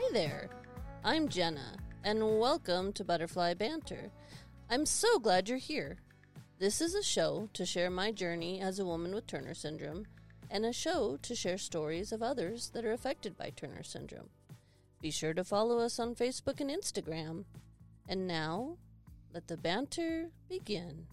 Hi there. I'm Jenna, and welcome to Butterfly Banter. I'm so glad you're here. This is a show to share my journey as a woman with Turner syndrome and a show to share stories of others that are affected by Turner syndrome. Be sure to follow us on Facebook and Instagram. And now, let the banter begin.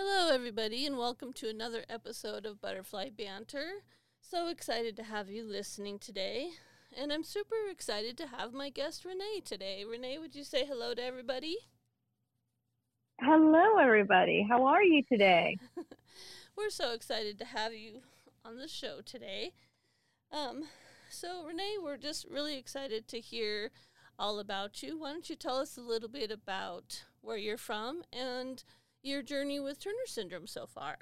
Hello, everybody, and welcome to another episode of Butterfly Banter. So excited to have you listening today. And I'm super excited to have my guest Renee today. Renee, would you say hello to everybody? Hello, everybody. How are you today? We're so excited to have you on the show today. Um, so, Renee, we're just really excited to hear all about you. Why don't you tell us a little bit about where you're from and your journey with Turner syndrome so far?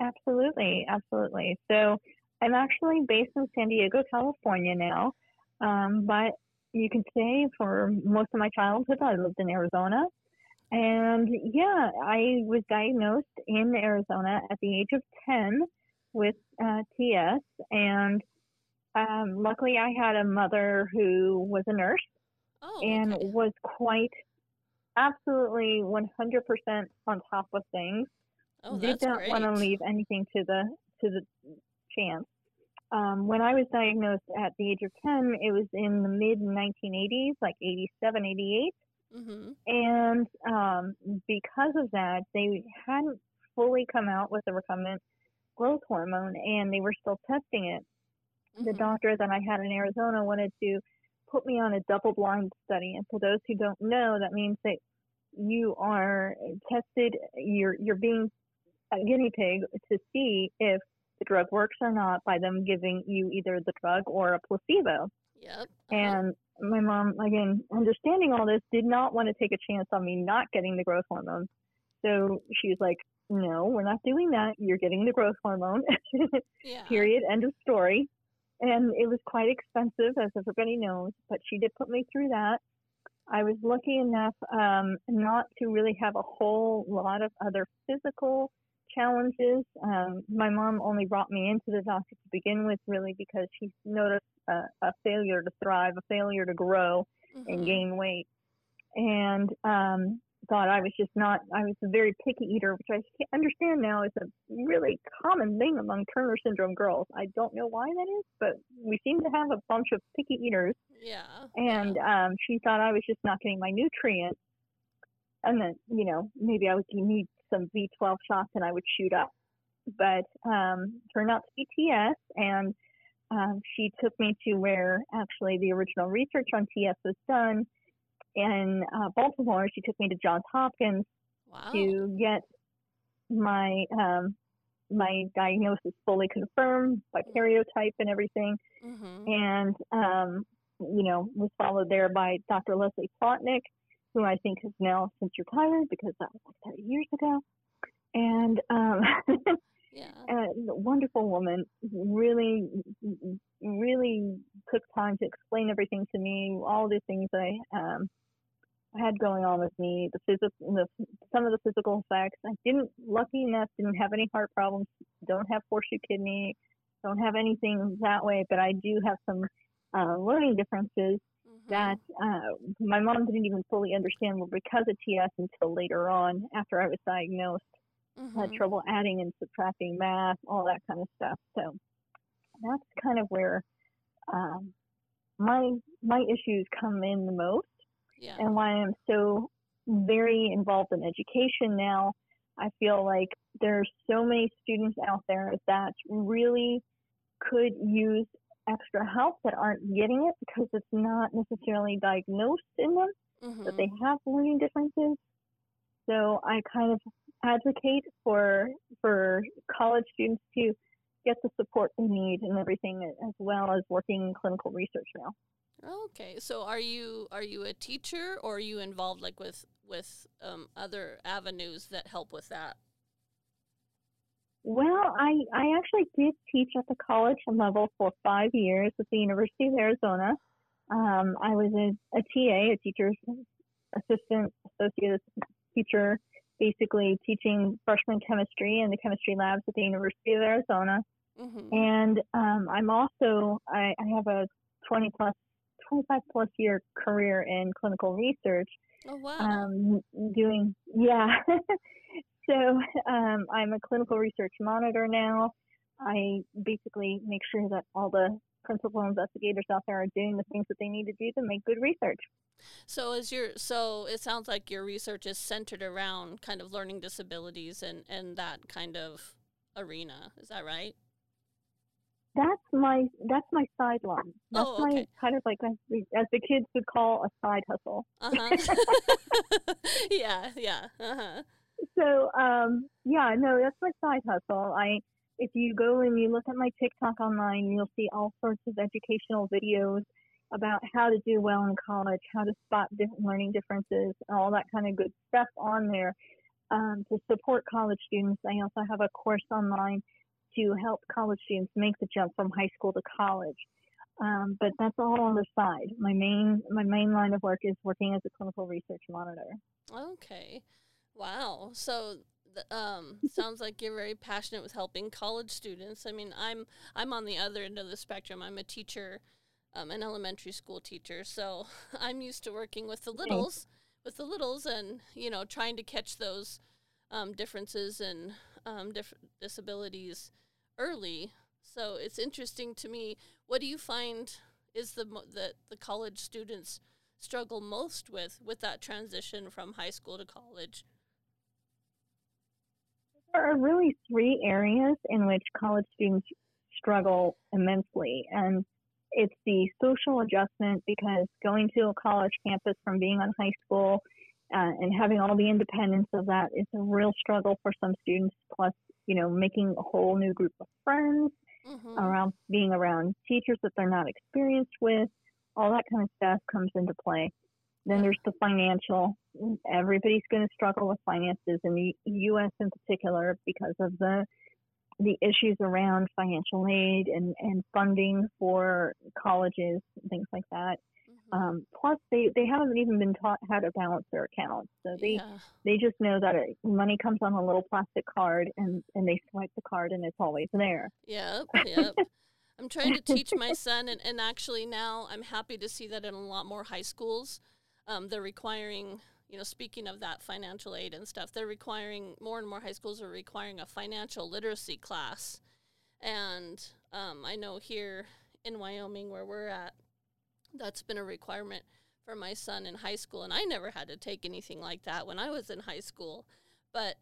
Absolutely, absolutely. So I'm actually based in San Diego, California now, um, but you can say for most of my childhood I lived in Arizona. And yeah, I was diagnosed in Arizona at the age of 10 with uh, TS. And um, luckily, I had a mother who was a nurse Oh, and okay. was quite absolutely 100% on top of things. Oh, did not want to leave anything to the to the chance. Um, when I was diagnosed at the age of 10, it was in the mid 1980s, like 87, 88. Mm-hmm. And um, because of that, they hadn't fully come out with the recombinant growth hormone and they were still testing it. The Mhm. doctor that I had in Arizona wanted to put me on a double blind study. And for those who don't know, that means that you are tested, you're, you're being a guinea pig to see if the drug works or not by them giving you either the drug or a placebo. Yep. uh-huh. And my mom, again, understanding all this, did not want to take a chance on me not getting the growth hormone. So she was like, no, we're not doing that. You're getting the growth hormone. yeah. Period. End of story. And it was quite expensive, as everybody knows, but she did put me through that. I was lucky enough um, not to really have a whole lot of other physical challenges. Um, my mom only brought me into the doctor to begin with, really, because she noticed a, a failure to thrive, a failure to grow and Mhm. gain weight, and um, thought I was just not. I was a very picky eater, which I understand now is a really common thing among Turner syndrome girls. I don't know why that is, but we seem to have a bunch of picky eaters Yeah. and yeah. um, she thought I was just not getting my nutrients. And then, you know, maybe I would need some B12 shots and I would shoot up. But um, turned out to be TS, and um, she took me to where actually the original research on TS was done in uh, Baltimore. She took me to Johns Hopkins wow. to get my um, my diagnosis fully confirmed by karyotype and everything Mm-hmm. and um, you know was followed there by Dr. Leslie Plotnick, who I think has now since retired because that was like 30 years ago. And um, Yeah. a wonderful woman, really, really took time to explain everything to me, all the things I um, had going on with me, the physical, the, some of the physical effects. I didn't, lucky enough, didn't have any heart problems, don't have horseshoe kidney, don't have anything that way, but I do have some uh, learning differences Mhm. that uh, my mom didn't even fully understand were because of TS until later on after I was diagnosed. Had Mhm. trouble adding and subtracting math, all that kind of stuff. So that's kind of where um, my my issues come in the most Yeah. and why I'm so very involved in education now. I feel like there's so many students out there that really could use extra help that aren't getting it because it's not necessarily diagnosed in them, that they have learning differences. So I kind of advocate for for college students to get the support they need and everything as well as working in clinical research now. Okay, so are you are you a teacher or are you involved like with with um, other avenues that help with that? Well, I, I actually did teach at the college level for five years at the University of Arizona. Um, I was a, a TA, a teacher's assistant, associate teacher basically teaching freshman chemistry in the chemistry labs at the University of Arizona. Mm-hmm. And um, I'm also I, I have a 20 plus 25 plus year career in clinical research. Oh wow! Um, doing yeah. so um, I'm a clinical research monitor now. I basically make sure that all the principal investigators out there are doing the things that they need to do to make good research. So is your so it sounds like your research is centered around kind of learning disabilities and and that kind of arena. Is that right? That's my that's my sideline. That's oh, okay. my kind of like as the kids would call a side hustle. Uh-huh. yeah, yeah. Uh-huh. So um yeah, no, that's my side hustle. I if you go and you look at my TikTok online, you'll see all sorts of educational videos about how to do well in college, how to spot different learning differences, all that kind of good stuff on there um, to support college students. I also have a course online to help college students make the jump from high school to college. Um, but that's all on the side. My main my main line of work is working as a clinical research monitor. Okay, wow. So um, sounds like you're very passionate with helping college students. I mean, I'm I'm on the other end of the spectrum. I'm a teacher, um, an elementary school teacher, so I'm used to working with the littles, with the littles, and you know, trying to catch those um, differences and um, different disabilities early. So it's interesting to me. What do you find is the that the college students struggle most with with that transition from high school to college? There are really three areas in which college students struggle immensely. And it's the social adjustment because going to a college campus from being on high school uh, and having all the independence of that is a real struggle for some students. Plus, you know, making a whole new group of friends mm-hmm. around being around teachers that they're not experienced with, all that kind of stuff comes into play. Then there's the financial. Everybody's going to struggle with finances in the U.S. in particular because of the the issues around financial aid and, and funding for colleges and things like that. Mm-hmm. Um, plus, they, they haven't even been taught how to balance their accounts, so they yeah. they just know that it, money comes on a little plastic card and and they swipe the card and it's always there. Yep, yep. I'm trying to teach my son, and, and actually now I'm happy to see that in a lot more high schools um, they're requiring, you know, speaking of that financial aid and stuff, they're requiring more and more high schools are requiring a financial literacy class. And um, I know here in Wyoming, where we're at, that's been a requirement for my son in high school. And I never had to take anything like that when I was in high school. But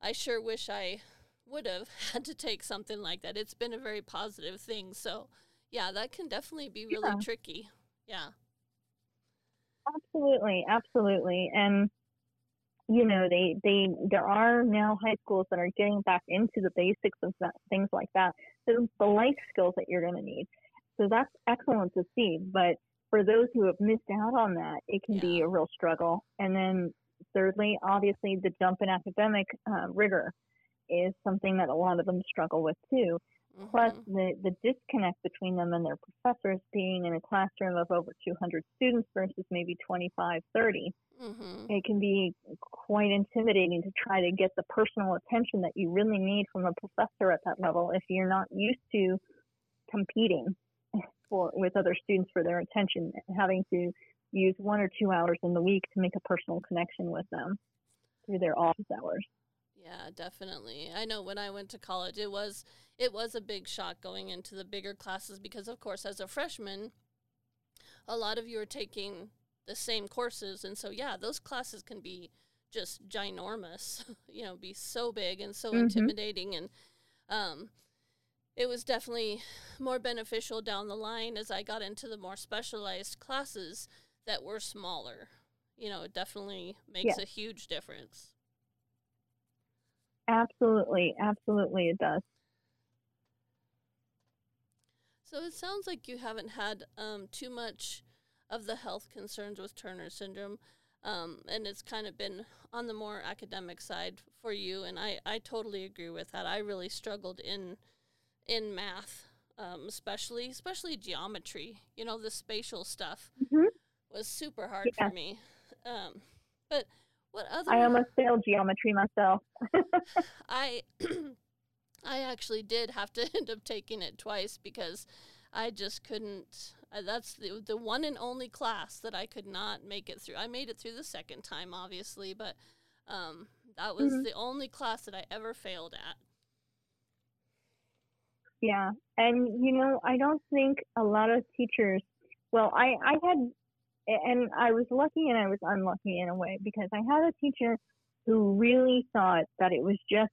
I sure wish I would have had to take something like that. It's been a very positive thing. So, yeah, that can definitely be really yeah. tricky. Yeah. Absolutely, absolutely. And you know, they they there are now high schools that are getting back into the basics of that, things like that. So the life skills that you're going to need. So that's excellent to see. But for those who have missed out on that, it can yeah. be a real struggle. And then thirdly, obviously, the jump in academic uh, rigor is something that a lot of them struggle with too. Mm-hmm. Plus, the, the disconnect between them and their professors being in a classroom of over 200 students versus maybe 25, 30. Mm-hmm. It can be quite intimidating to try to get the personal attention that you really need from a professor at that level if you're not used to competing for with other students for their attention, having to use one or two hours in the week to make a personal connection with them through their office hours. Yeah, definitely. I know when I went to college, it was it was a big shock going into the bigger classes because, of course, as a freshman, a lot of you are taking the same courses, and so yeah, those classes can be just ginormous. you know, be so big and so mm-hmm. intimidating, and um, it was definitely more beneficial down the line as I got into the more specialized classes that were smaller. You know, it definitely makes a huge difference. Absolutely, absolutely, it does. So it sounds like you haven't had um, too much of the health concerns with Turner syndrome, um, and it's kind of been on the more academic side for you. And I, I totally agree with that. I really struggled in in math, um, especially especially geometry. You know, the spatial stuff mm-hmm. was super hard yeah. for me. Um, but What other? I almost failed geometry myself. I I actually did have to end up taking it twice because I just couldn't. Uh, that's the the one and only class that I could not make it through. I made it through the second time, obviously, but um, that was Mhm. the only class that I ever failed at. Yeah, and you know, I don't think a lot of teachers. Well, I I had, and I was lucky and I was unlucky in a way because I had a teacher who really thought that it was just,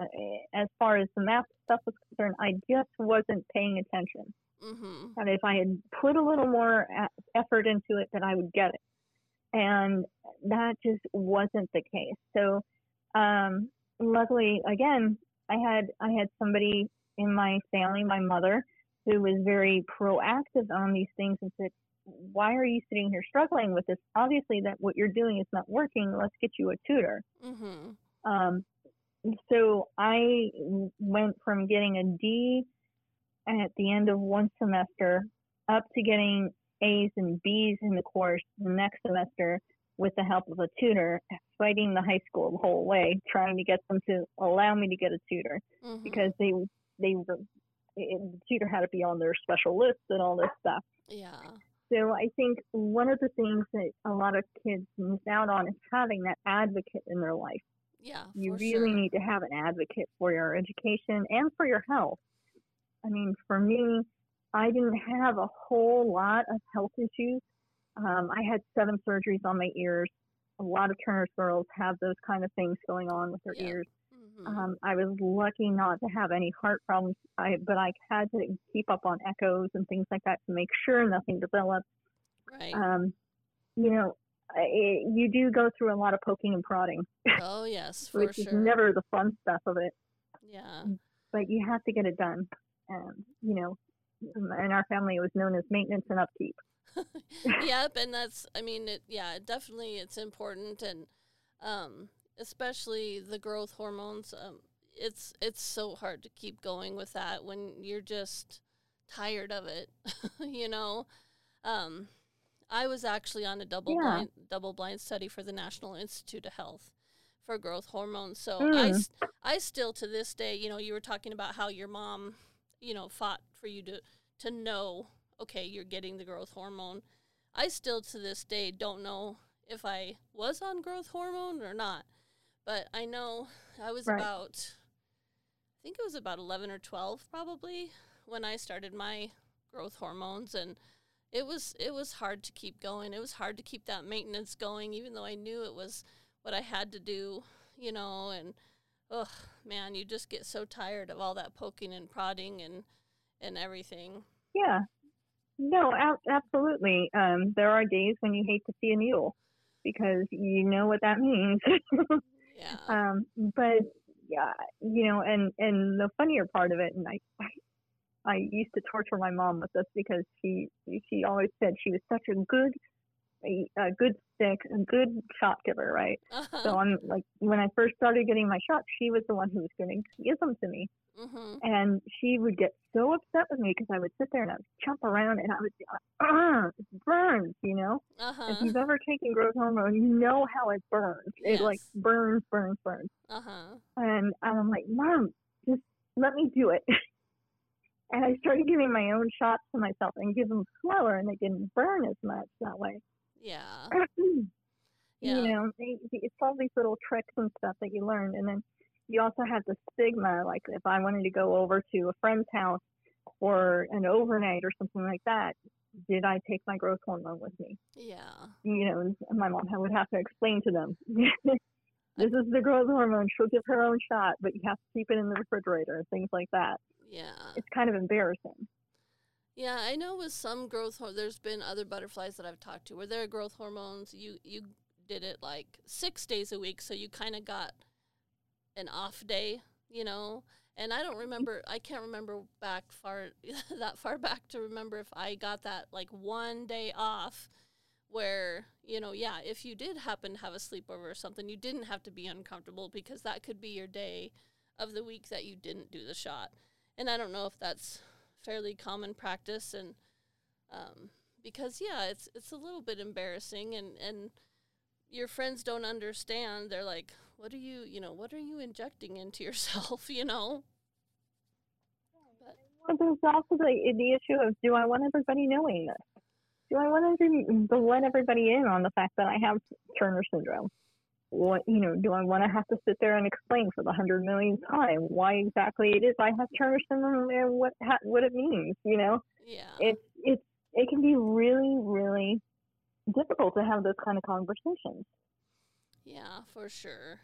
uh, as far as the math stuff was concerned, I just wasn't paying attention. Mm-hmm. That if I had put a little more effort into it, that I would get it, and that just wasn't the case. So, um, luckily, again, I had I had somebody in my family, my mother, who was very proactive on these things and said, "Why are you sitting here struggling with this? Obviously, that what you're doing is not working. Let's get you a tutor." Mm-hmm. Um, so I went from getting a D at the end of one semester up to getting A's and B's in the course the next semester with the help of a tutor, fighting the high school the whole way, trying to get them to allow me to get a tutor Mm-hmm. because they they were it, the tutor had to be on their special list and all this stuff. yeah. So I think one of the things that a lot of kids miss out on is having that advocate in their life Yeah. you really sure. need to have an advocate for your education and for your health. I mean, for me, I didn't have a whole lot of health issues. Um, I had seven surgeries on my ears. A lot of Turner's girls have those kind of things going on with their Yeah. ears. Mhm. Um, I was lucky not to have any heart problems, I, but I had to keep up on echoes and things like that to make sure nothing developed. right. Um, you know, I, you do go through a lot of poking and prodding, oh yes, for which sure. is never the fun stuff of it. yeah. but you have to get it done. Um, you know, in our family, it was known as maintenance and upkeep. yep, and that's I mean it yeah, definitely it's important and um especially the growth hormones um it's it's so hard to keep going with that when you're just tired of it, you know. Um I was actually on a double Yeah. blind double blind study for the National Institute of Health for growth hormones. So I Mm. s- I still to this day, you know, you were talking about how your mom, you know, fought for you to to know, okay, you're getting the growth hormone. I still to this day don't know if I was on growth hormone or not. But I know I was Right. about I think it was about 11 or 12 probably when I started my growth hormones and it was it was hard to keep going. It was hard to keep that maintenance going even though I knew it was what I had to do, you know, and ugh, man, you just get so tired of all that poking and prodding and and everything. Yeah. No, ab- absolutely. Um, there are days when you hate to see a needle because you know what that means. Yeah. um, but yeah, you know, and and the funnier part of it, and I, I, I used to torture my mom with this because she she always said she was such a good, a, a good a good shot giver, right? uh-huh. So I'm like, when I first started getting my shots, she was the one who was going to give them to me. mhm. And she would get so upset with me because I would sit there and I would jump around and I would, uh, it burns, you know? If Uh-huh. you've ever taken growth hormone, you know how it burns. It like burns, burns, burns. Uh-huh. And I'm like, Mom, just let me do it. and I started giving my own shots to myself and give them slower and they didn't burn as much that way. Yeah. you know, it's all these little tricks and stuff that you learn. And then you also have the stigma, like if I wanted to go over to a friend's house or an overnight or something like that, did I take my growth hormone with me? Yeah. You know, and my mom would have to explain to them. this is the growth hormone. She'll give her own shot, but you have to keep it in the refrigerator and things like that. Yeah. It's kind of embarrassing. Yeah, I know with some growth hor- there's been other butterflies that I've talked to where their growth hormones you you did it like 6 days a week so you kind of got an off day, you know. And I don't mm-hmm. remember I can't remember back far that far back to remember if I got that like one day off where, you know, yeah, if you did happen to have a sleepover or something, you didn't have to be uncomfortable because that could be your day of the week that you didn't do the shot. And I don't know if that's fairly common practice and um, because yeah it's it's a little bit embarrassing and and your friends don't understand. They're like, "What are you, you know, what are you injecting into yourself?" You know. But there's also the the issue of do I want everybody knowing this? Do I want to let everybody in on the fact that I have Turner syndrome? What you know, do I want to have to sit there and explain for the hundred millionth time why exactly it is I have Turner syndrome and what what it means? You know, yeah, it's it's it can be really really difficult to have those kind of conversations. Yeah, for sure.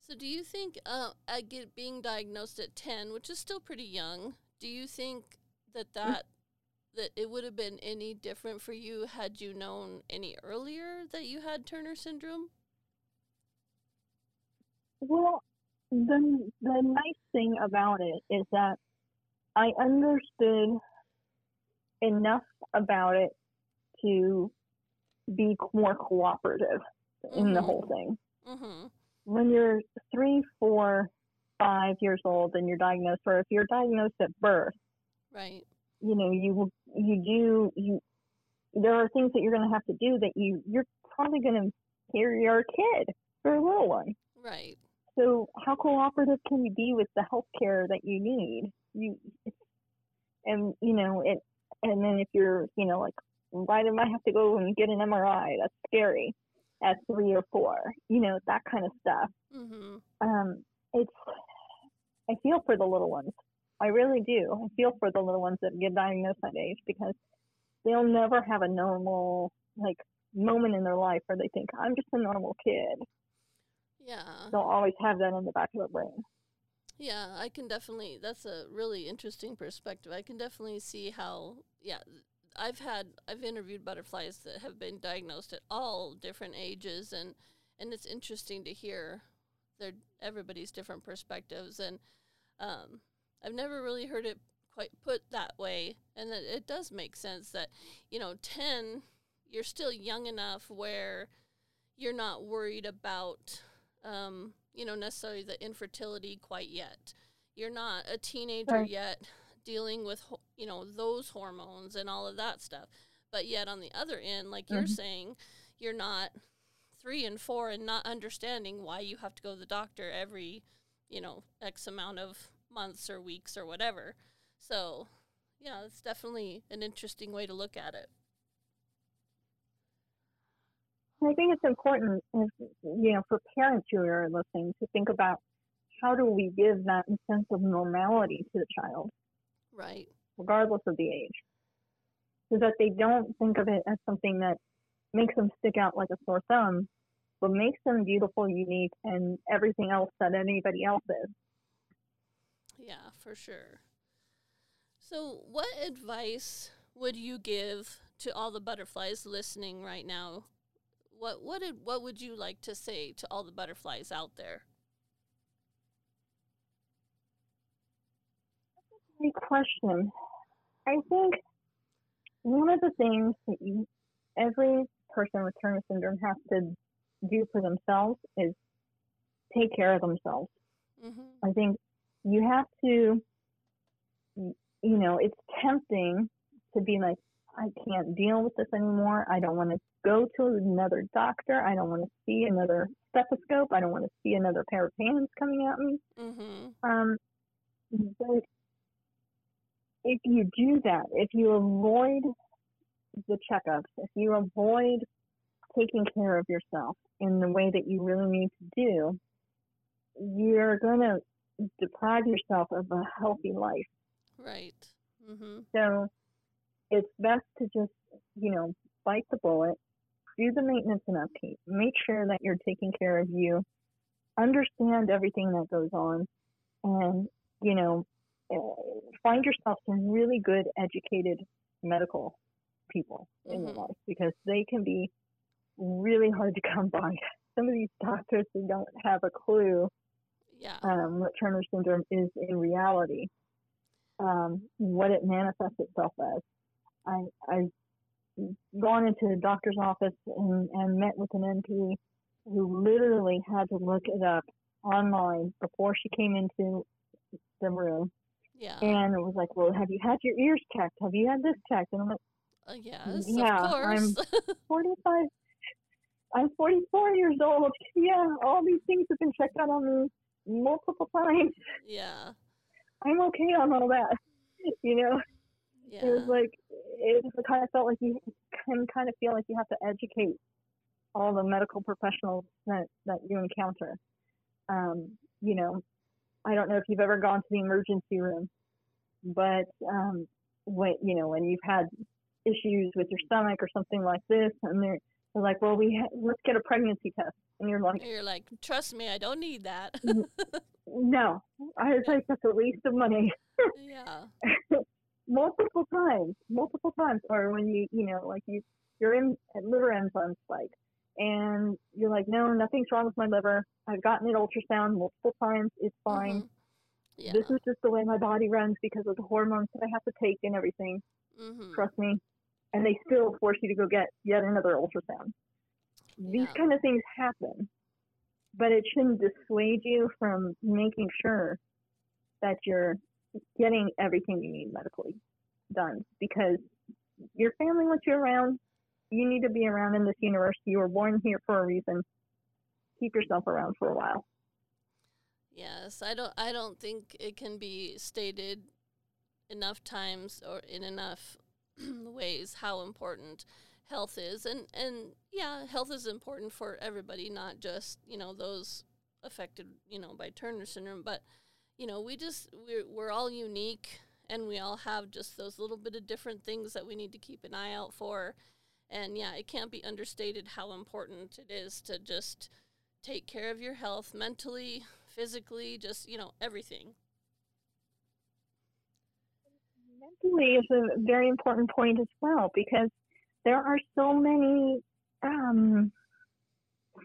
So, do you think uh, at get, being diagnosed at ten, which is still pretty young, do you think that that that it would have been any different for you had you known any earlier that you had Turner syndrome? Well, the the nice thing about it is that I understood enough about it to be more cooperative mm-hmm. in the mm-hmm. whole thing. Mm-hmm. When you're three, four, five years old and you're diagnosed, or if you're diagnosed at birth, right? You know, you you do you. There are things that you're going to have to do that you you're probably going to hear your kid for a little one, right? So how cooperative can you be with the health care that you need? You and you know it, and then if you're you know like why do I have to go and get an MRI? That's scary at three or four, you know, that kind of stuff. Mm-hmm. Um, it's I feel for the little ones. I really do. I feel for the little ones that get diagnosed that age because they'll never have a normal like moment in their life where they think I'm just a normal kid. Yeah. don't always have that in the back of their brain. Yeah, I can definitely. That's a really interesting perspective. I can definitely see how. Yeah, I've had I've interviewed butterflies that have been diagnosed at all different ages, and and it's interesting to hear their everybody's different perspectives and um, I've never really heard it quite put that way and it, it does make sense that you know 10 you're still young enough where you're not worried about um, you know necessarily the infertility quite yet you're not a teenager right. yet dealing with you know those hormones and all of that stuff but yet on the other end like mm-hmm. you're saying you're not three and four and not understanding why you have to go to the doctor every, you know, X amount of months or weeks or whatever. So, yeah, it's definitely an interesting way to look at it. I think it's important, if, you know, for parents who are listening to think about how do we give that sense of normality to the child, right, regardless of the age, so that they don't think of it as something that makes them stick out like a sore thumb, but makes them beautiful, unique, and everything else that anybody else is. Yeah, for sure. So, what advice would you give to all the butterflies listening right now? What what did what would you like to say to all the butterflies out there? That's a great question. I think one of the things that you, every person with Turner syndrome has to do for themselves is take care of themselves. Mm-hmm. I think you have to, you know, it's tempting to be like, I can't deal with this anymore. I don't want to go to another doctor. I don't want to see another stethoscope. I don't want to see another pair of hands coming at me. Mm-hmm. Um, but if you do that, if you avoid the checkups, if you avoid taking care of yourself in the way that you really need to do, you're going to deprive yourself of a healthy life. Right. Mm-hmm. So it's best to just, you know, bite the bullet, do the maintenance and upkeep, make sure that you're taking care of you, understand everything that goes on, and, you know, eh, find yourself some really good educated medical people mm-hmm. in your mm-hmm. life because they can be really hard to come by. Some of these doctors who don't have a clue yeah. um, what Turner syndrome is in reality, um, what it manifests itself as. I, I've gone into a doctor's office and, and met with an NP who literally had to look it up online before she came into the room. Yeah. And it was like, well, have you had your ears checked? Have you had this checked? And I'm like, uh, yes, yeah, I'm 45. I'm 44 years old. Yeah, all these things have been checked out on me multiple times. Yeah. I'm okay on all that. You know, Yeah. it was like it kind of felt like you can kind of feel like you have to educate all the medical professionals that that you encounter. Um, you know, I don't know if you've ever gone to the emergency room, but um, when you know when you've had issues with your stomach or something like this, and they're they're like, well, we ha- let's get a pregnancy test, and you're like, You're like, trust me, I don't need that. no, I was like, that's a waste of money. yeah. multiple times, multiple times, or when you, you know, like you, you're in at liver enzyme spike, and you're like, no, nothing's wrong with my liver. I've gotten an ultrasound multiple times. It's fine. Mhm. Yeah. This is just the way my body runs because of the hormones that I have to take and everything. hmm Trust me. And they still force you to go get yet another ultrasound. These kind of things happen, but it shouldn't dissuade you from making sure that you're getting everything you need medically done because your family wants you around. You need to be around in this universe. You were born here for a reason. Keep yourself around for a while. Yes, I don't. I don't think it can be stated enough times or in enough ways how important health is, and and yeah, health is important for everybody, not just you know those affected you know by Turner syndrome, but you know we just we're we're all unique, and we all have just those little bit of different things that we need to keep an eye out for, and yeah, it can't be understated how important it is to just take care of your health mentally physically, just you know everything. mentally is a very important point as well because there are so many um,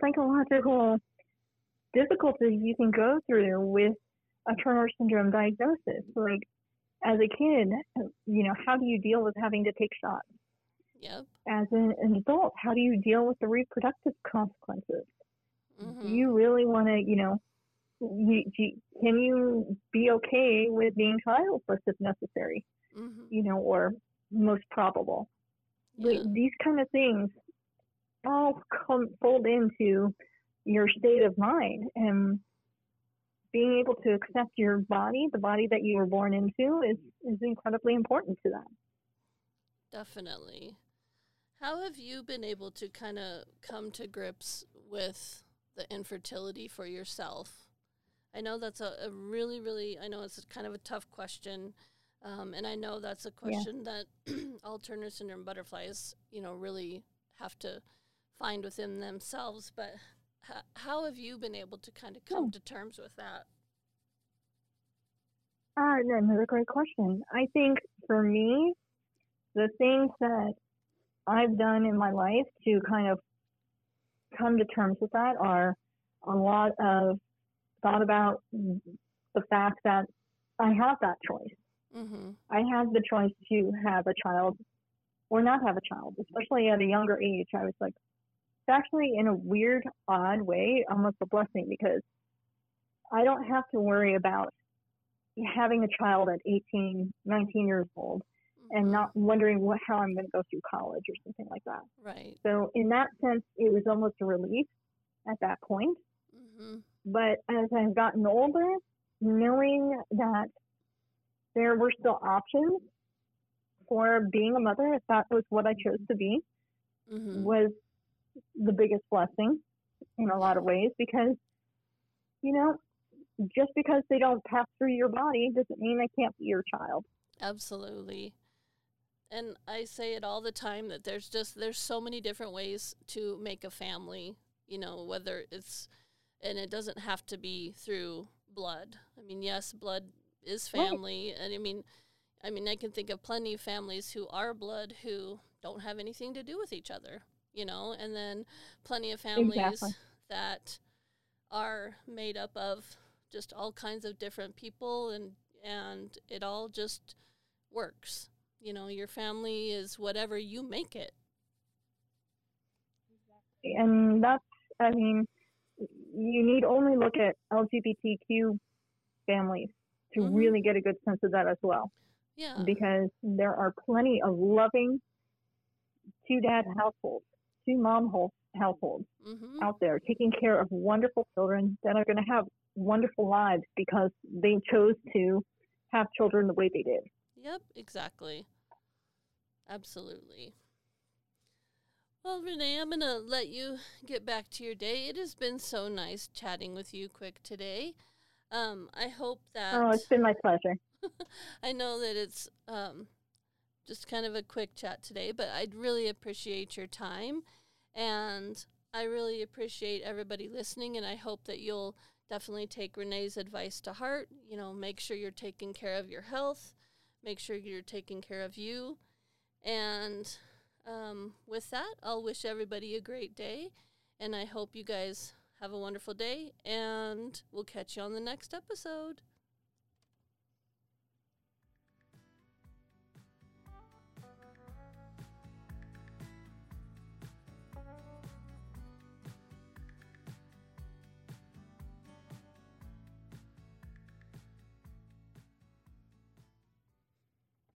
psychological difficulties you can go through with a Turner syndrome diagnosis. Like as a kid, you know, how do you deal with having to take shots? Yep. As an, an adult, how do you deal with the reproductive consequences? hmm Do you really want to, you know, you, you, can you be okay with being childless if necessary? hmm you know, or most probable. Yeah. These kind of things all come fold into your state of mind and being able to accept your body, the body that you were born into, is, is incredibly important to that. Definitely. How have you been able to kind of come to grips with the infertility for yourself? I know that's a, a really, really, I know it's kind of a tough question. Um, and I know that's a question that all Turner syndrome butterflies, you know, really have to find within themselves. But h- how have you been able to kind of come Hmm. to terms with that? Ah, no, another great question. I think for me, the things that I've done in my life to kind of come to terms with that are a lot of thought about the fact that I have that choice. Mm-hmm. I have the choice to have a child or not have a child, especially at a younger age. I was like, actually in a weird, odd way, almost a blessing because I don't have to worry about having a child at 18, 19 years old and not wondering what, how I'm going to go through college or something like that. Right. So in that sense, it was almost a relief at that point. Mm-hmm. But as I've gotten older, knowing that there were still options for being a mother, if that was what I chose to be, Mm-hmm. was the biggest blessing in a lot of ways because, you know, just because they don't pass through your body doesn't mean they can't be your child. Absolutely. And I say it all the time that there's just there's so many different ways to make a family, you know, whether it's and it doesn't have to be through blood. I mean, yes, blood is Right. family and I mean I mean, I can think of plenty of families who are blood who don't have anything to do with each other, you know, and then plenty of families Exactly. that are made up of just all kinds of different people and and it all just works. You know, your family is whatever you make it. And that's, I mean, you need only look at LGBTQ families to Mhm. really get a good sense of that as well. Yeah. because there are plenty of loving two dad households, two mom hol- households Mm-hmm. out there taking care of wonderful children that are going to have wonderful lives because they chose to have children the way they did. Yep, exactly. Absolutely. Well, Renee, I'm going to let you get back to your day. It has been so nice chatting with you quick today. Um, I hope that. Oh, it's been my pleasure. I know that it's um, just kind of a quick chat today, but I'd really appreciate your time. And I really appreciate everybody listening. And I hope that you'll definitely take Renee's advice to heart. You know, make sure you're taking care of your health, make sure you're taking care of you. And um, with that, I'll wish everybody a great day. And I hope you guys have a wonderful day. And we'll catch you on the next episode.